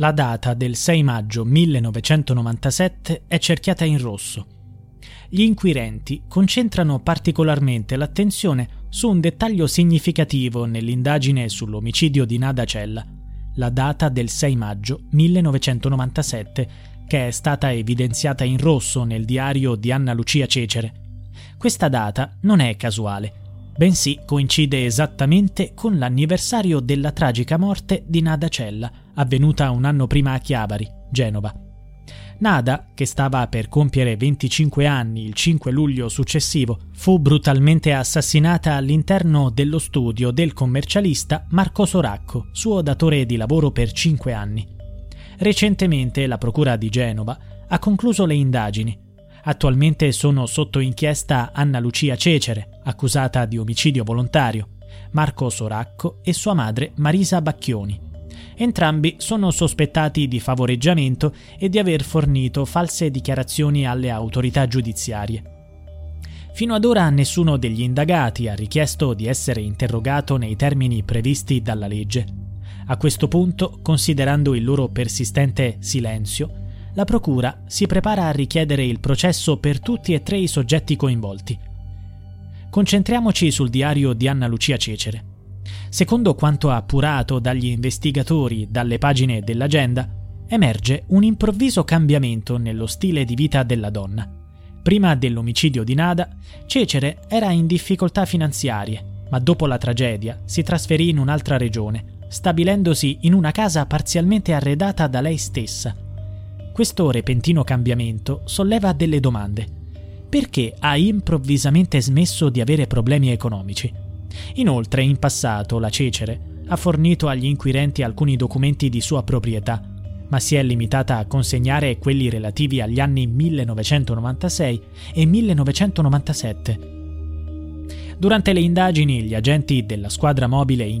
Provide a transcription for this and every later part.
La data del 6 maggio 1997 è cerchiata in rosso. Gli inquirenti concentrano particolarmente l'attenzione su un dettaglio significativo nell'indagine sull'omicidio di Nada Cella, la data del 6 maggio 1997, che è stata evidenziata in rosso nel diario di Anna Lucia Cecere. Questa data non è casuale, bensì coincide esattamente con l'anniversario della tragica morte di Nada Cella, avvenuta un anno prima a Chiavari, Genova. Nada, che stava per compiere 25 anni il 5 luglio successivo, fu brutalmente assassinata all'interno dello studio del commercialista Marco Soracco, suo datore di lavoro per 5 anni. Recentemente la Procura di Genova ha concluso le indagini. Attualmente sono sotto inchiesta Anna Lucia Cecere, accusata di omicidio volontario, Marco Soracco e sua madre Marisa Bacchioni. Entrambi sono sospettati di favoreggiamento e di aver fornito false dichiarazioni alle autorità giudiziarie. Fino ad ora nessuno degli indagati ha richiesto di essere interrogato nei termini previsti dalla legge. A questo punto, considerando il loro persistente silenzio, la Procura si prepara a richiedere il processo per tutti e tre i soggetti coinvolti. Concentriamoci sul diario di Anna Lucia Cecere. Secondo quanto appurato dagli investigatori dalle pagine dell'agenda, emerge un improvviso cambiamento nello stile di vita della donna. Prima dell'omicidio di Nada, Cecere era in difficoltà finanziarie, ma dopo la tragedia si trasferì in un'altra regione, stabilendosi in una casa parzialmente arredata da lei stessa. Questo repentino cambiamento solleva delle domande. Perché ha improvvisamente smesso di avere problemi economici? Inoltre, in passato, la Cecere ha fornito agli inquirenti alcuni documenti di sua proprietà, ma si è limitata a consegnare quelli relativi agli anni 1996 e 1997. Durante le indagini, gli agenti della squadra mobile in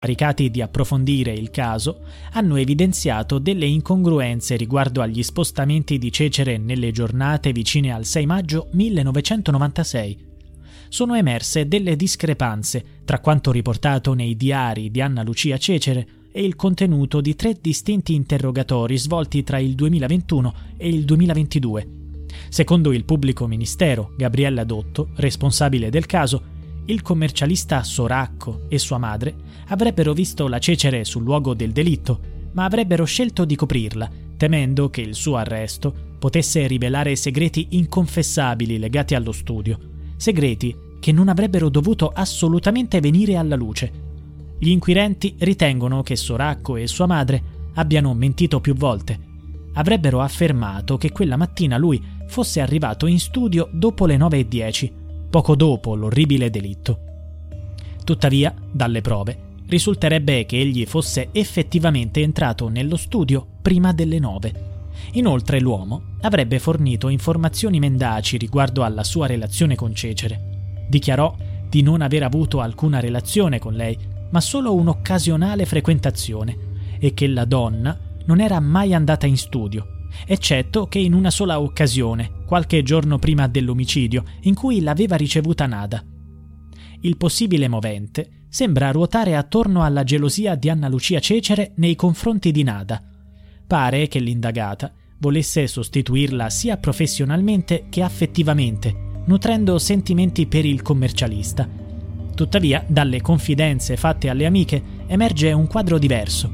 Incaricati di approfondire il caso hanno evidenziato delle incongruenze riguardo agli spostamenti di Cecere nelle giornate vicine al 6 maggio 1996. Sono emerse delle discrepanze tra quanto riportato nei diari di Anna Lucia Cecere e il contenuto di tre distinti interrogatori svolti tra il 2021 e il 2022. Secondo il pubblico ministero, Gabriella Dotto, responsabile del caso, il commercialista Soracco e sua madre avrebbero visto la Cecere sul luogo del delitto, ma avrebbero scelto di coprirla, temendo che il suo arresto potesse rivelare segreti inconfessabili legati allo studio, segreti che non avrebbero dovuto assolutamente venire alla luce. Gli inquirenti ritengono che Soracco e sua madre abbiano mentito più volte. Avrebbero affermato che quella mattina lui fosse arrivato in studio dopo le 9.10, poco dopo l'orribile delitto. Tuttavia, dalle prove, risulterebbe che egli fosse effettivamente entrato nello studio prima delle 9. Inoltre l'uomo avrebbe fornito informazioni mendaci riguardo alla sua relazione con Cecere. Dichiarò di non aver avuto alcuna relazione con lei, ma solo un'occasionale frequentazione, e che la donna non era mai andata in studio, eccetto che in una sola occasione, qualche giorno prima dell'omicidio, in cui l'aveva ricevuta Nada. Il possibile movente sembra ruotare attorno alla gelosia di Anna Lucia Cecere nei confronti di Nada. Pare che l'indagata volesse sostituirla sia professionalmente che affettivamente, nutrendo sentimenti per il commercialista. Tuttavia, dalle confidenze fatte alle amiche emerge un quadro diverso.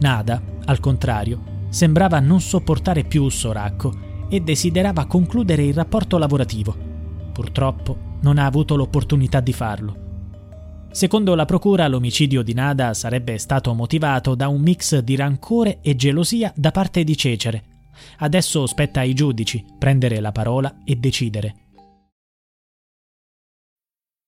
Nada, al contrario, sembrava non sopportare più Soracco e desiderava concludere il rapporto lavorativo. Purtroppo non ha avuto l'opportunità di farlo. Secondo la procura, l'omicidio di Nada sarebbe stato motivato da un mix di rancore e gelosia da parte di Cecere. Adesso spetta ai giudici prendere la parola e decidere.